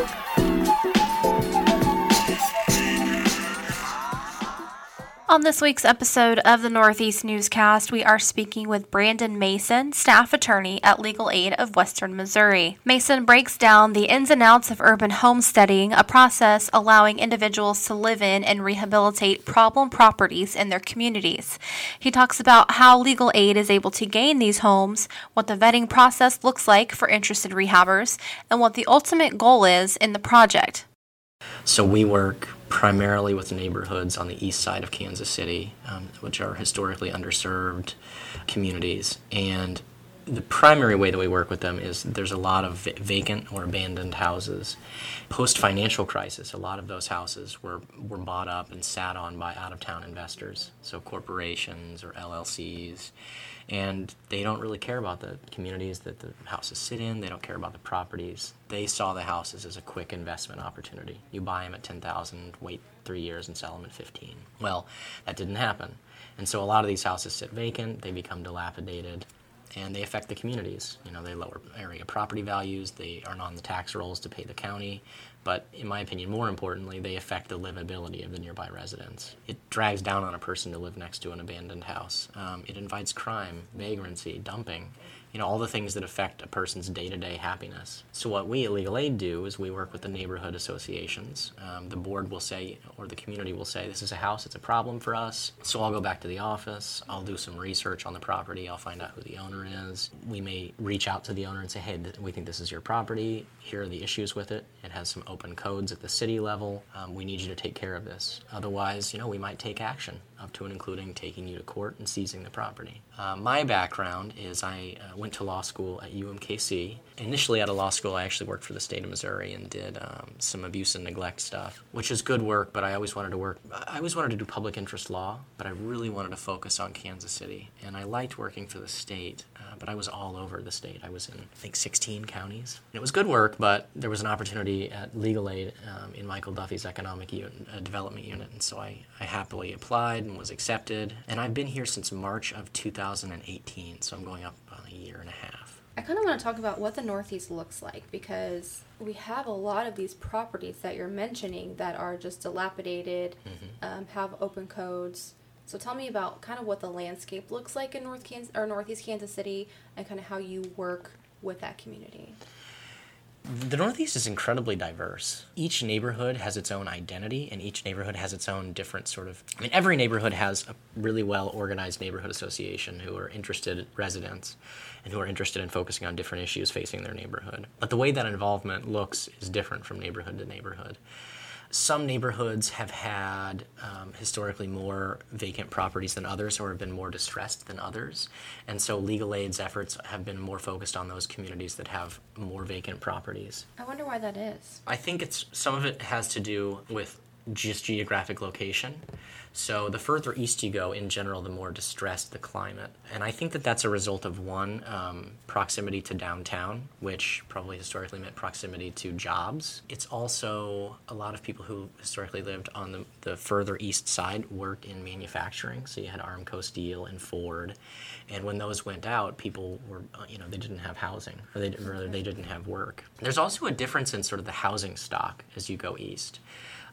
Thank you. On this week's episode of the Northeast Newscast, we are speaking with Brandon Mason, staff attorney at Legal Aid of Western Missouri. Mason breaks down the ins and outs of urban homesteading, a process allowing individuals to live in and rehabilitate problem properties in their communities. He talks about how Legal Aid is able to gain these homes, what the vetting process looks like for interested rehabbers, and what the ultimate goal is in the project. So we work primarily with neighborhoods on the east side of Kansas City, um, which are historically underserved communities. And the primary way that we work with them is there's a lot of vacant or abandoned houses. Post financial crisis, a lot of those houses were, were bought up and sat on by out of town investors, so corporations or LLCs and they don't really care about the communities that the houses sit in. They don't care about the properties. They saw the houses as a quick investment opportunity. You buy them at 10,000, wait 3 years and sell them at 15. Well, that didn't happen. And so a lot of these houses sit vacant, they become dilapidated, and they affect the communities. You know, they lower area property values, they aren't on the tax rolls to pay the county, but in my opinion, more importantly, they affect the livability of the nearby residents. It drags down on a person to live next to an abandoned house. Um, it invites crime, vagrancy, dumping, you know, all the things that affect a person's day-to-day happiness. So what we at Legal Aid do is we work with the neighborhood associations. Um, the board will say, or the community will say, this is a house, it's a problem for us. So I'll go back to the office, I'll do some research on the property, I'll find out who the owner is. We may reach out to the owner and say, hey, th- we think this is your property, here are the issues with it. It has some open codes at the city level. Um, we need you to take care of this. Otherwise, you know, we might take action up to and including taking you to court and seizing the property. Uh, my background is I uh, went to law school at UMKC. Initially, out of law school, I actually worked for the state of Missouri and did um, some abuse and neglect stuff, which is good work. But I always wanted to work. I always wanted to do public interest law, but I really wanted to focus on Kansas City, and I liked working for the state. Uh, but I was all over the state. I was in I think 16 counties. And it was good work, but there was an opportunity at Legal Aid um, in Michael Duffy's economic unit, uh, development unit, and so I, I happily applied and was accepted. And I've been here since March of 2018, so I'm going up on a year and a half. I kind of want to talk about what the Northeast looks like because we have a lot of these properties that you're mentioning that are just dilapidated, mm-hmm. um, have open codes. So tell me about kind of what the landscape looks like in North Kansas or Northeast Kansas City, and kind of how you work with that community. The Northeast is incredibly diverse. Each neighborhood has its own identity, and each neighborhood has its own different sort of. I mean, every neighborhood has a really well organized neighborhood association who are interested residents and who are interested in focusing on different issues facing their neighborhood. But the way that involvement looks is different from neighborhood to neighborhood some neighborhoods have had um, historically more vacant properties than others or have been more distressed than others. And so legal aid's efforts have been more focused on those communities that have more vacant properties. I wonder why that is. I think it's some of it has to do with just geographic location. So the further east you go, in general, the more distressed the climate. And I think that that's a result of one, um, proximity to downtown, which probably historically meant proximity to jobs. It's also a lot of people who historically lived on the, the further east side worked in manufacturing. So you had Armco Steel and Ford. And when those went out, people were, uh, you know, they didn't have housing, or they, or they didn't have work. There's also a difference in sort of the housing stock as you go east.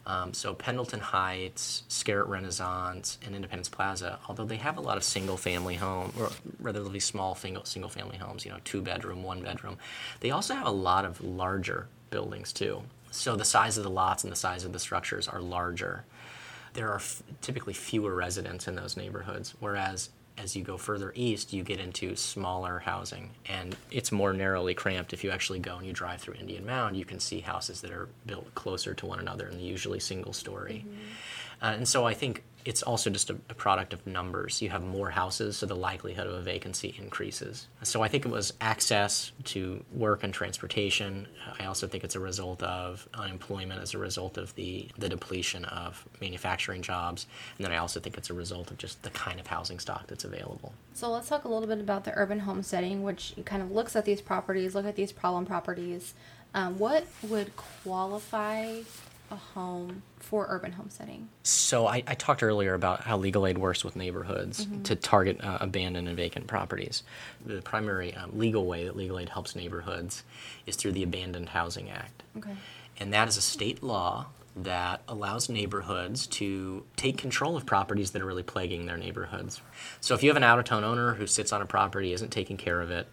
Um, so Pendleton Heights, Scarritt Renaissance, and Independence Plaza, although they have a lot of single-family home or relatively small single single-family homes, you know, two bedroom, one bedroom, they also have a lot of larger buildings too. So the size of the lots and the size of the structures are larger. There are f- typically fewer residents in those neighborhoods, whereas as you go further east, you get into smaller housing, and it's more narrowly cramped. If you actually go and you drive through Indian Mound, you can see houses that are built closer to one another and usually single story. Mm-hmm. Uh, and so I think it's also just a, a, product of numbers. You have more houses, so the likelihood of a vacancy increases. So I think it was access to work and transportation. I also think it's a result of unemployment as a result of the, the depletion of manufacturing jobs. And then I also think it's a result of just the kind of housing stock that's available. So let's talk a little bit about the urban homesteading, which kind of looks at these properties, look at these problem properties. Um, what would qualify a home for urban homesteading? So I, I talked earlier about how legal aid works with neighborhoods Mm-hmm. to target uh, abandoned and vacant properties. The primary um, legal way that legal aid helps neighborhoods is through the Abandoned Housing Act. Okay. And that is a state law that allows neighborhoods to take control of properties that are really plaguing their neighborhoods. So if you have an out of town owner who sits on a property, isn't taking care of it,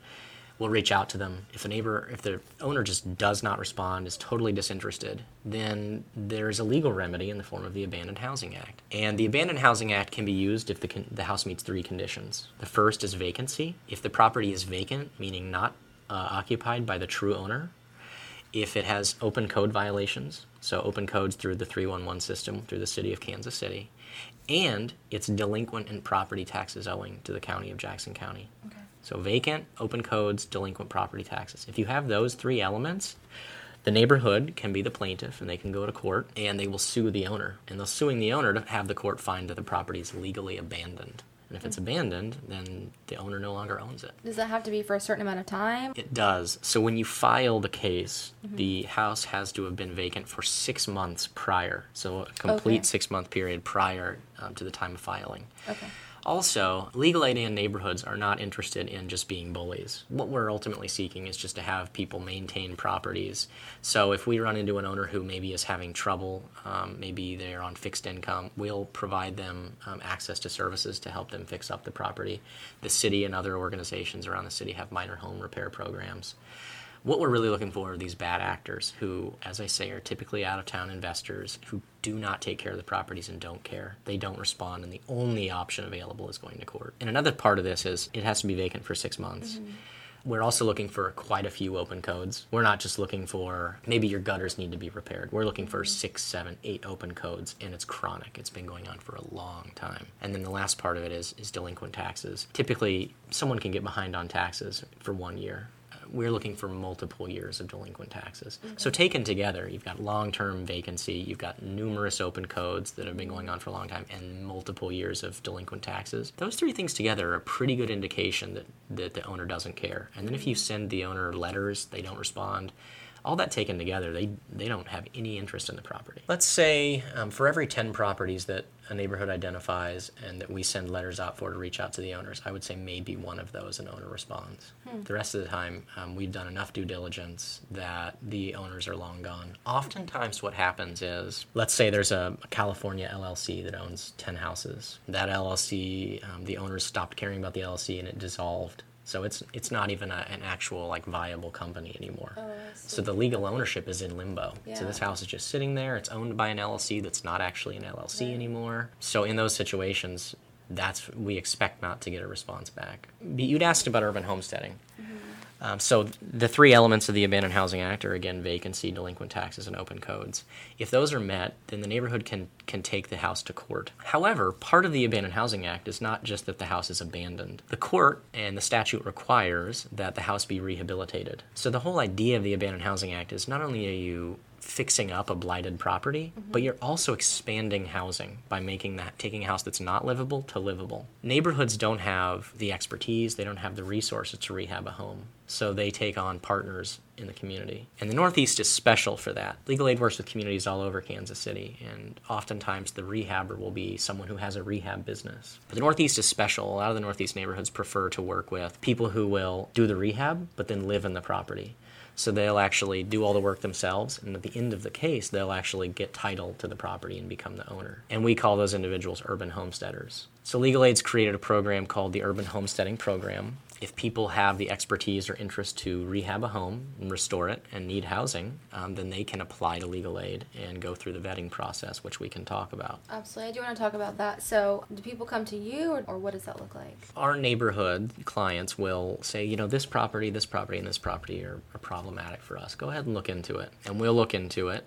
we'll reach out to them. If a neighbor, if the owner just does not respond, is totally disinterested, then there's a legal remedy in the form of the Abandoned Housing Act. And the Abandoned Housing Act can be used if the, con- the house meets three conditions. The first is vacancy. If the property is vacant, meaning not uh, occupied by the true owner, if it has open code violations, so open codes through the 311 system through the city of Kansas City, and it's delinquent in property taxes owing to the county of Jackson County. Okay. So vacant, open codes, delinquent property taxes. If you have those three elements, the neighborhood can be the plaintiff and they can go to court and they will sue the owner. And they're suing the owner to have the court find that the property is legally abandoned. And if it's abandoned, then the owner no longer owns it. Does that have to be for a certain amount of time? It does. So when you file the case, the house has to have been vacant for six months prior. So a complete Okay. six month period prior um, to the time of filing. Okay. Also, legal aid and neighborhoods are not interested in just being bullies. What we're ultimately seeking is just to have people maintain properties. So if we run into an owner who maybe is having trouble, um, maybe they're on fixed income, we'll provide them um, access to services to help them fix up the property. The city and other organizations around the city have minor home repair programs. What we're really looking for are these bad actors who, as I say, are typically out of town investors who do not take care of the properties and don't care. They don't respond, and the only option available is going to court. And another part of this is it has to be vacant for six months. Mm-hmm. We're also looking for quite a few open codes. We're not just looking for maybe your gutters need to be repaired. We're looking for mm-hmm. six, seven, eight open codes, and it's chronic. It's been going on for a long time. And then the last part of it is, is delinquent taxes. Typically, someone can get behind on taxes for one year. We're looking for multiple years of delinquent taxes. So, taken together, you've got long term vacancy, you've got numerous open codes that have been going on for a long time, and multiple years of delinquent taxes. Those three things together are a pretty good indication that, that the owner doesn't care. And then, if you send the owner letters, they don't respond. All that taken together, they, they don't have any interest in the property. Let's say um, for every 10 properties that a neighborhood identifies and that we send letters out for to reach out to the owners, I would say maybe one of those an owner responds. The rest of the time, um, we've done enough due diligence that the owners are long gone. Oftentimes, what happens is, let's say there's a, a California LLC that owns 10 houses. That LLC, um, the owners stopped caring about the LLC and it dissolved. So it's it's not even a, an actual like viable company anymore. Oh, So the legal ownership is in limbo. So this house is just sitting there. It's owned by an LLC that's not actually an LLC Right. anymore. So in those situations, that's we expect not to get a response back. But You'd asked about urban homesteading. Um, so the three elements of the Abandoned Housing Act are again vacancy, delinquent taxes, and open codes. If those are met, then the neighborhood can can take the house to court. However, part of the Abandoned Housing Act is not just that the house is abandoned. The court and the statute requires that the house be rehabilitated. So the whole idea of the Abandoned Housing Act is not only are you fixing up a blighted property, mm-hmm. but you're also expanding housing by making that taking a house that's not livable to livable. Neighborhoods don't have the expertise, they don't have the resources to rehab a home. So they take on partners in the community. And the Northeast is special for that. Legal Aid works with communities all over Kansas City, and oftentimes the rehabber will be someone who has a rehab business. But the Northeast is special. A lot of the Northeast neighborhoods prefer to work with people who will do the rehab, but then live in the property. So they'll actually do all the work themselves, and at the end of the case, they'll actually get title to the property and become the owner. And we call those individuals urban homesteaders. So Legal Aid's created a program called the Urban Homesteading Program. If people have the expertise or interest to rehab a home and restore it and need housing, um, then they can apply to legal aid and go through the vetting process, which we can talk about. Absolutely. I do want to talk about that. So, do people come to you, or, or what does that look like? our neighborhood clients will say, you know, this property, this property, and this property are, are problematic for us. Go ahead and look into it. And we'll look into it.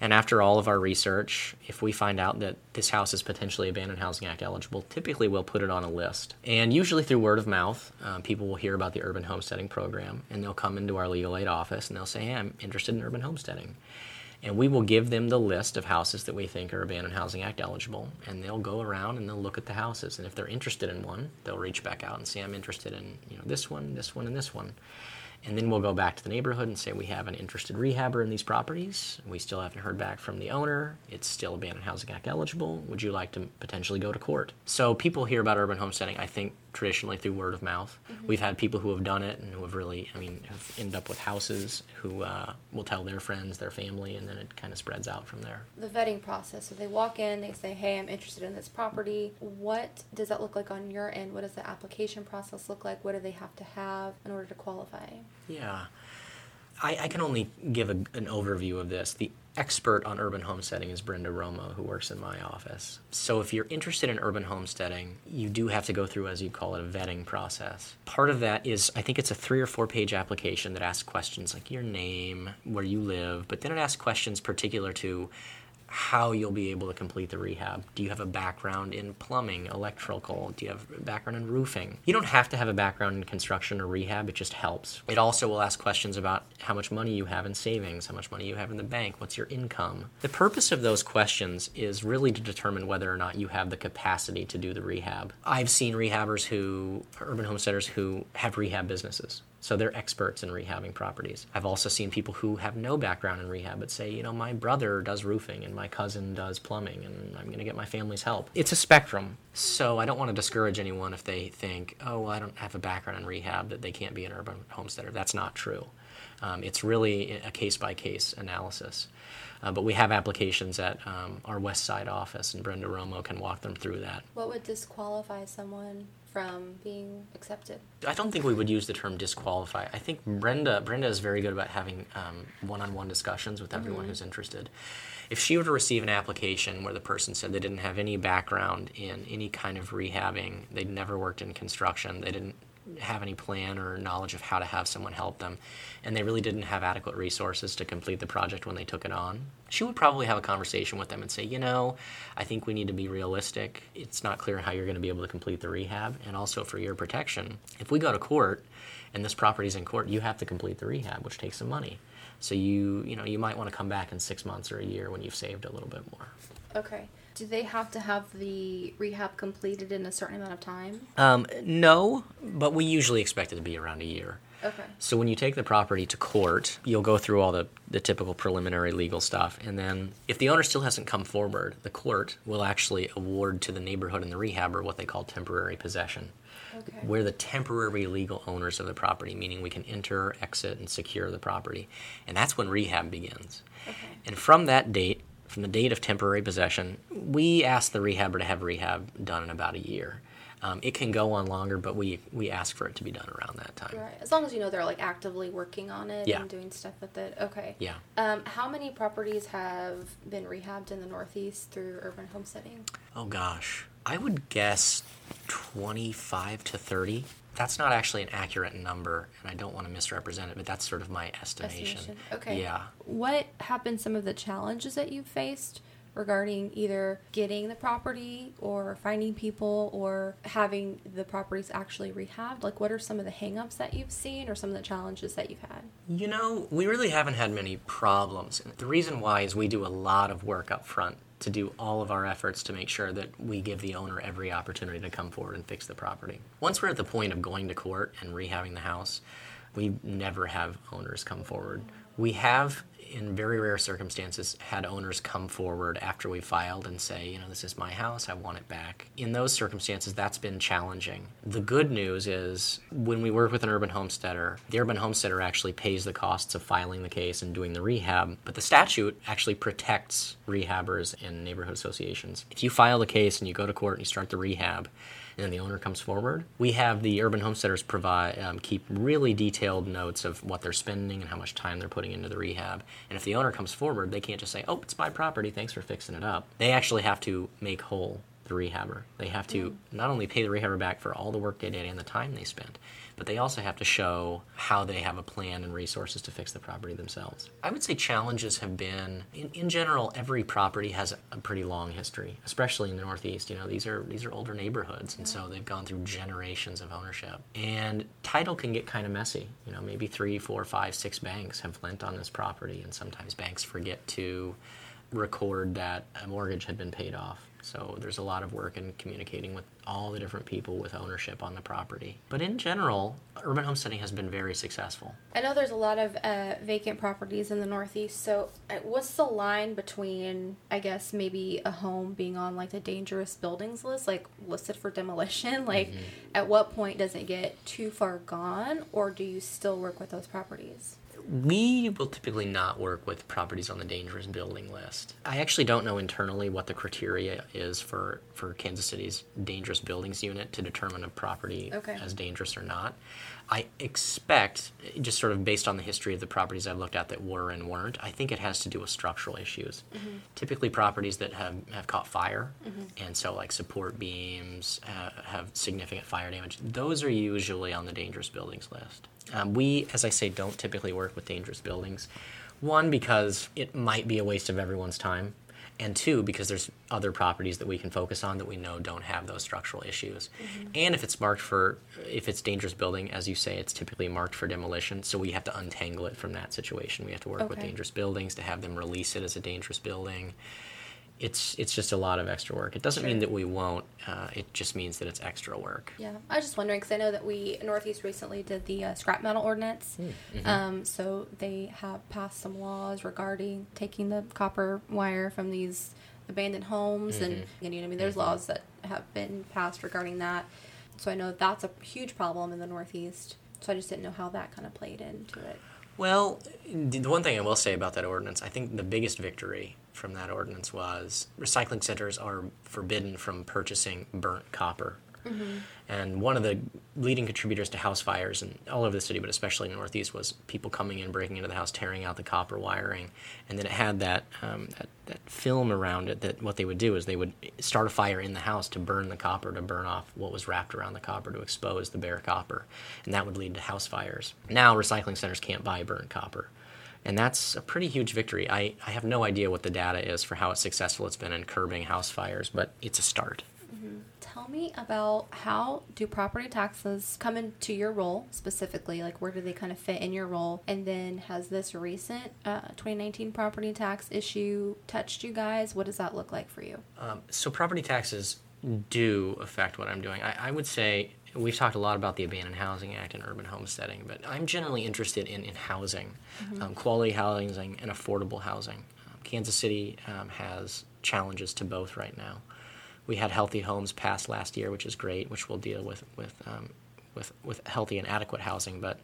And after all of our research, if we find out that this house is potentially Abandoned Housing Act eligible, typically we'll put it on a list. And usually through word of mouth, um, people will hear about the urban homesteading program and they'll come into our legal aid office and they'll say, hey, I'm interested in urban homesteading. And we will give them the list of houses that we think are Abandoned Housing Act eligible. And they'll go around and they'll look at the houses. And if they're interested in one, they'll reach back out and say, I'm interested in you know this one, this one, and this one. And then we'll go back to the neighborhood and say we have an interested rehabber in these properties. We still haven't heard back from the owner. It's still abandoned housing act eligible. Would you like to potentially go to court? So people hear about urban homesteading, I think, traditionally through word of mouth. Mm-hmm. We've had people who have done it and who have really, I mean, have ended up with houses who uh, will tell their friends, their family, and then it kind of spreads out from there. The vetting process. So they walk in, they say, hey, I'm interested in this property. What does that look like on your end? What does the application process look like? What do they have to have in order to qualify? Yeah. I, I can only give a, an overview of this. The expert on urban homesteading is Brenda Romo, who works in my office. So, if you're interested in urban homesteading, you do have to go through, as you call it, a vetting process. Part of that is, I think it's a three or four page application that asks questions like your name, where you live, but then it asks questions particular to how you'll be able to complete the rehab. Do you have a background in plumbing, electrical? Do you have a background in roofing? You don't have to have a background in construction or rehab, it just helps. It also will ask questions about how much money you have in savings, how much money you have in the bank, what's your income. The purpose of those questions is really to determine whether or not you have the capacity to do the rehab. I've seen rehabbers who, urban homesteaders who have rehab businesses. So they're experts in rehabbing properties. I've also seen people who have no background in rehab but say, you know, my brother does roofing and my cousin does plumbing and I'm going to get my family's help. It's a spectrum. So I don't want to discourage anyone if they think, oh, well, I don't have a background in rehab that they can't be an urban homesteader. That's not true. Um, it's really a case by case analysis. Uh, but we have applications at um, our West Side office, and Brenda Romo can walk them through that. What would disqualify someone from being accepted? I don't think we would use the term disqualify. I think Brenda Brenda is very good about having um, one-on-one discussions with everyone mm-hmm. who's interested. If she were to receive an application where the person said they didn't have any background in any kind of rehabbing, they'd never worked in construction, they didn't have any plan or knowledge of how to have someone help them, and they really didn't have adequate resources to complete the project when they took it on, she would probably have a conversation with them and say, you know, I think we need to be realistic. It's not clear how you're going to be able to complete the rehab, and also for your protection. If we go to court and this property's in court, you have to complete the rehab, which takes some money. So you, you know, you might want to come back in six months or a year when you've saved a little bit more. Okay. Do they have to have the rehab completed in a certain amount of time? Um, no, but we usually expect it to be around a year. Okay. So when you take the property to court, you'll go through all the, the typical preliminary legal stuff. And then if the owner still hasn't come forward, the court will actually award to the neighborhood and the rehabber what they call temporary possession. Okay. We're the temporary legal owners of the property, meaning we can enter, exit, and secure the property. And that's when rehab begins. Okay. And from that date, from the date of temporary possession, we ask the rehabber to have rehab done in about a year. Um, it can go on longer, but we we ask for it to be done around that time. Right. As long as you know they're like actively working on it yeah. and doing stuff with it. Okay. Yeah. Um, how many properties have been rehabbed in the Northeast through urban homesteading? Oh gosh, I would guess twenty-five to thirty that's not actually an accurate number, and I don't want to misrepresent it, but that's sort of my estimation. estimation. Okay. Yeah. What have been some of the challenges that you've faced regarding either getting the property or finding people or having the properties actually rehabbed? Like, what are some of the hangups that you've seen or some of the challenges that you've had? You know, we really haven't had many problems. The reason why is we do a lot of work up front to do all of our efforts to make sure that we give the owner every opportunity to come forward and fix the property. Once we're at the point of going to court and rehabbing the house, we never have owners come forward. We have in very rare circumstances, had owners come forward after we filed and say, you know, this is my house, I want it back. In those circumstances, that's been challenging. The good news is when we work with an urban homesteader, the urban homesteader actually pays the costs of filing the case and doing the rehab, but the statute actually protects rehabbers and neighborhood associations. If you file the case and you go to court and you start the rehab, and the owner comes forward, we have the urban homesteaders provide um, keep really detailed notes of what they're spending and how much time they're putting into the rehab. And if the owner comes forward, they can't just say, "Oh, it's my property. Thanks for fixing it up." They actually have to make whole the rehabber. They have to mm. not only pay the rehabber back for all the work they did and the time they spent, but they also have to show how they have a plan and resources to fix the property themselves. I would say challenges have been, in, in general, every property has a pretty long history, especially in the Northeast. You know, these are these are older neighborhoods, and so they've gone through generations of ownership. And title can get kind of messy. You know, maybe three, four, five, six banks have lent on this property, and sometimes banks forget to record that a mortgage had been paid off. So there's a lot of work in communicating with all the different people with ownership on the property. But in general, urban homesteading has been very successful. I know there's a lot of uh, vacant properties in the Northeast. So, uh, what's the line between, I guess, maybe a home being on like the dangerous buildings list, like listed for demolition? Like, mm-hmm. at what point does it get too far gone, or do you still work with those properties? We will typically not work with properties on the dangerous building list. I actually don't know internally what the criteria is for, for Kansas City's dangerous buildings unit to determine a property okay. as dangerous or not. I expect, just sort of based on the history of the properties I've looked at that were and weren't, I think it has to do with structural issues. Mm-hmm. Typically, properties that have, have caught fire, mm-hmm. and so like support beams uh, have significant fire damage, those are usually on the dangerous buildings list. Um, we, as I say, don't typically work with dangerous buildings. One, because it might be a waste of everyone's time and two because there's other properties that we can focus on that we know don't have those structural issues mm-hmm. and if it's marked for if it's dangerous building as you say it's typically marked for demolition so we have to untangle it from that situation we have to work okay. with dangerous buildings to have them release it as a dangerous building it's it's just a lot of extra work. It doesn't sure. mean that we won't. Uh, it just means that it's extra work. Yeah, I was just wondering because I know that we Northeast recently did the uh, scrap metal ordinance. Hmm, mm-hmm. Um, so they have passed some laws regarding taking the copper wire from these abandoned homes, mm-hmm. and, and you know, I mean, there's mm-hmm. laws that have been passed regarding that. So I know that's a huge problem in the Northeast. So I just didn't know how that kind of played into it. Well, the one thing I will say about that ordinance, I think the biggest victory from that ordinance was recycling centers are forbidden from purchasing burnt copper. Mm-hmm. And one of the leading contributors to house fires and all over the city, but especially in the Northeast, was people coming in, breaking into the house, tearing out the copper wiring, and then it had that, um, that that film around it. That what they would do is they would start a fire in the house to burn the copper, to burn off what was wrapped around the copper, to expose the bare copper, and that would lead to house fires. Now recycling centers can't buy burnt copper. And that's a pretty huge victory. I, I have no idea what the data is for how successful it's been in curbing house fires, but it's a start. Mm-hmm. Tell me about how do property taxes come into your role specifically? Like, where do they kind of fit in your role? And then, has this recent uh, 2019 property tax issue touched you guys? What does that look like for you? Um, so, property taxes do affect what I'm doing. I, I would say we've talked a lot about the Abandoned Housing Act and urban homesteading, but I'm generally interested in, in housing, mm-hmm. um, quality housing, and affordable housing. Um, Kansas City um, has challenges to both right now. We had healthy homes passed last year, which is great, which will deal with with um, with, with healthy and adequate housing, but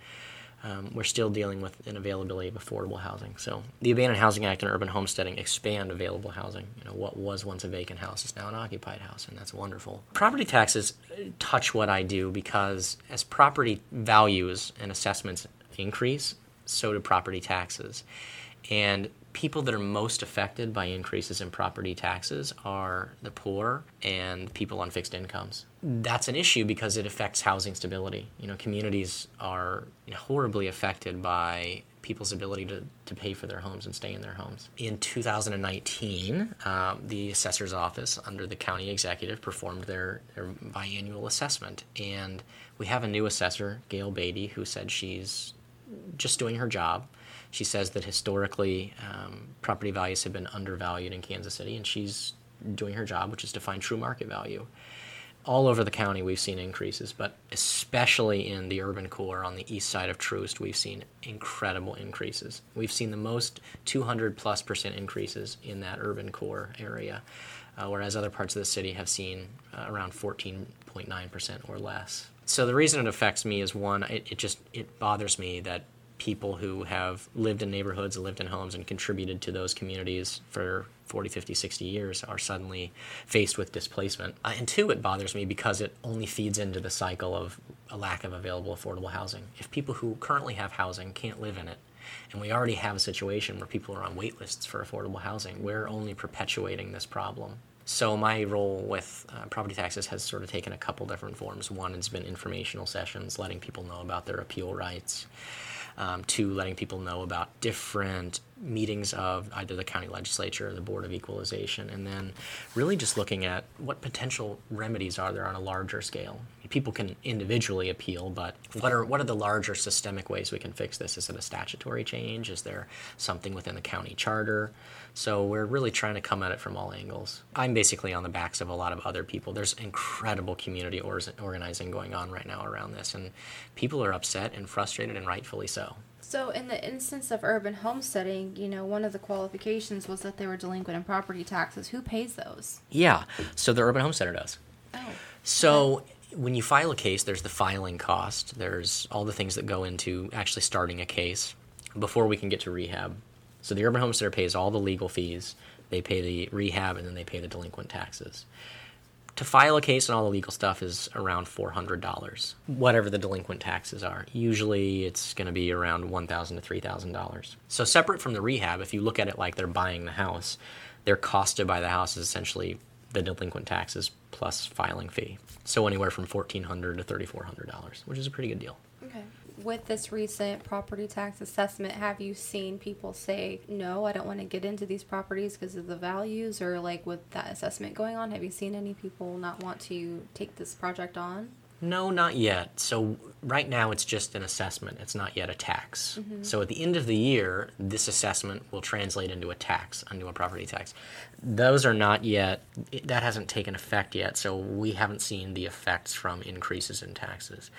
um, we're still dealing with an availability of affordable housing. So the Abandoned Housing Act and urban homesteading expand available housing. You know, what was once a vacant house is now an occupied house, and that's wonderful. Property taxes touch what I do because as property values and assessments increase, so do property taxes. And people that are most affected by increases in property taxes are the poor and people on fixed incomes. That's an issue because it affects housing stability. You know, communities are horribly affected by people's ability to, to pay for their homes and stay in their homes. In 2019, um, the assessor's office under the county executive performed their, their biannual assessment. And we have a new assessor, Gail Beatty, who said she's just doing her job she says that historically um, property values have been undervalued in Kansas City, and she's doing her job, which is to find true market value. All over the county, we've seen increases, but especially in the urban core on the east side of Troost, we've seen incredible increases. We've seen the most 200 plus percent increases in that urban core area, uh, whereas other parts of the city have seen uh, around 14.9 percent or less. So the reason it affects me is one, it, it just it bothers me that people who have lived in neighborhoods, lived in homes, and contributed to those communities for 40, 50, 60 years are suddenly faced with displacement. Uh, and two, it bothers me because it only feeds into the cycle of a lack of available affordable housing. If people who currently have housing can't live in it, and we already have a situation where people are on wait lists for affordable housing, we're only perpetuating this problem. So my role with uh, property taxes has sort of taken a couple different forms. One has been informational sessions, letting people know about their appeal rights um, to letting people know about different meetings of either the county legislature or the Board of Equalization, and then really just looking at what potential remedies are there on a larger scale. people can individually appeal, but what are what are the larger systemic ways we can fix this? Is it a statutory change? Is there something within the county charter? So we're really trying to come at it from all angles. I'm basically on the backs of a lot of other people. There's incredible community or- organizing going on right now around this, and people are upset and frustrated, and rightfully so. So, in the instance of urban homesteading, you know, one of the qualifications was that they were delinquent in property taxes. Who pays those? Yeah, so the urban homesteader does. Oh. So, when you file a case, there's the filing cost, there's all the things that go into actually starting a case before we can get to rehab. So, the urban homesteader pays all the legal fees, they pay the rehab, and then they pay the delinquent taxes to file a case and all the legal stuff is around $400 whatever the delinquent taxes are. Usually it's going to be around $1000 to $3000 so separate from the rehab if you look at it like they're buying the house their cost to buy the house is essentially the delinquent taxes plus filing fee. So anywhere from $1400 to $3400 which is a pretty good deal with this recent property tax assessment, have you seen people say, no, I don't want to get into these properties because of the values? Or, like, with that assessment going on, have you seen any people not want to take this project on? No, not yet. So, right now it's just an assessment, it's not yet a tax. Mm-hmm. So, at the end of the year, this assessment will translate into a tax, into a property tax. Those are not yet, that hasn't taken effect yet, so we haven't seen the effects from increases in taxes.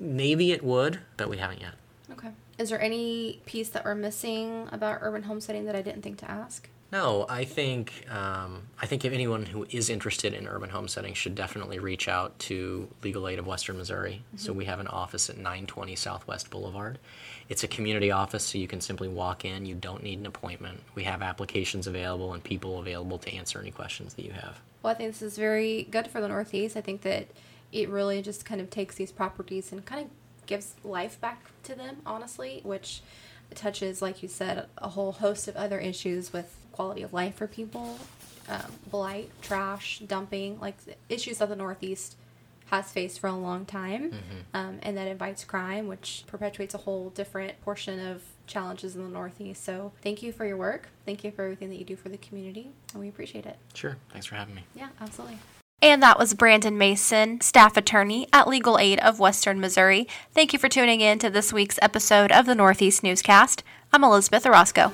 Maybe it would, but we haven't yet. Okay. Is there any piece that we're missing about urban homesteading that I didn't think to ask? No, I think um, I think if anyone who is interested in urban homesteading should definitely reach out to Legal Aid of Western Missouri. Mm-hmm. So we have an office at 920 Southwest Boulevard. It's a community office, so you can simply walk in. You don't need an appointment. We have applications available and people available to answer any questions that you have. Well, I think this is very good for the Northeast. I think that it really just kind of takes these properties and kind of gives life back to them, honestly, which touches, like you said, a whole host of other issues with quality of life for people, um, blight, trash, dumping, like issues that the Northeast has faced for a long time, mm-hmm. um, and that invites crime, which perpetuates a whole different portion of challenges in the Northeast. So, thank you for your work. Thank you for everything that you do for the community, and we appreciate it. Sure. Thanks for having me. Yeah, absolutely. And that was Brandon Mason, staff attorney at Legal Aid of Western Missouri. Thank you for tuning in to this week's episode of the Northeast Newscast. I'm Elizabeth Orozco.